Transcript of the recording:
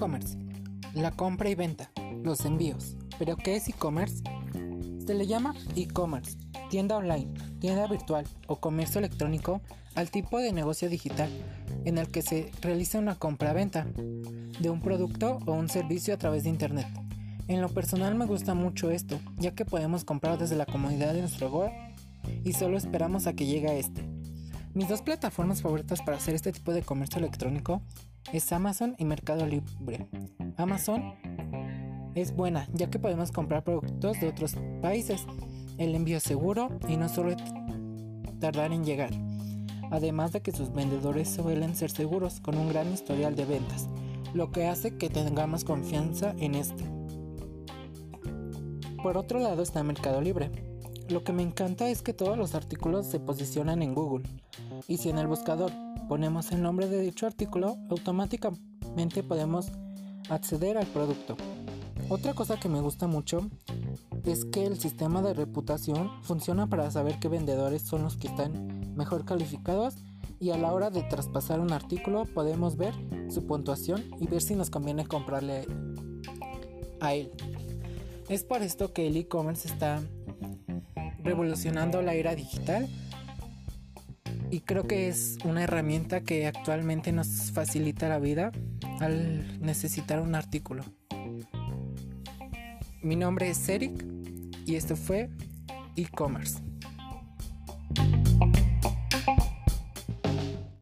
E-commerce. La compra y venta. Los envíos. ¿Pero qué es e-commerce? Se le llama e-commerce, tienda online, tienda virtual o comercio electrónico al tipo de negocio digital en el que se realiza una compra-venta de un producto o un servicio a través de Internet. En lo personal me gusta mucho esto, ya que podemos comprar desde la comodidad de nuestro hogar y solo esperamos a que llegue este. Mis dos plataformas favoritas para hacer este tipo de comercio electrónico es Amazon y Mercado Libre. Amazon es buena ya que podemos comprar productos de otros países. El envío es seguro y no suele tardar en llegar. Además de que sus vendedores suelen ser seguros con un gran historial de ventas, lo que hace que tengamos confianza en este. Por otro lado está Mercado Libre. Lo que me encanta es que todos los artículos se posicionan en Google y si en el buscador ponemos el nombre de dicho artículo, automáticamente podemos acceder al producto. Otra cosa que me gusta mucho es que el sistema de reputación funciona para saber qué vendedores son los que están mejor calificados y a la hora de traspasar un artículo podemos ver su puntuación y ver si nos conviene comprarle a él. Es por esto que el e-commerce está revolucionando la era digital y creo que es una herramienta que actualmente nos facilita la vida al necesitar un artículo. Mi nombre es Eric y esto fue e-commerce.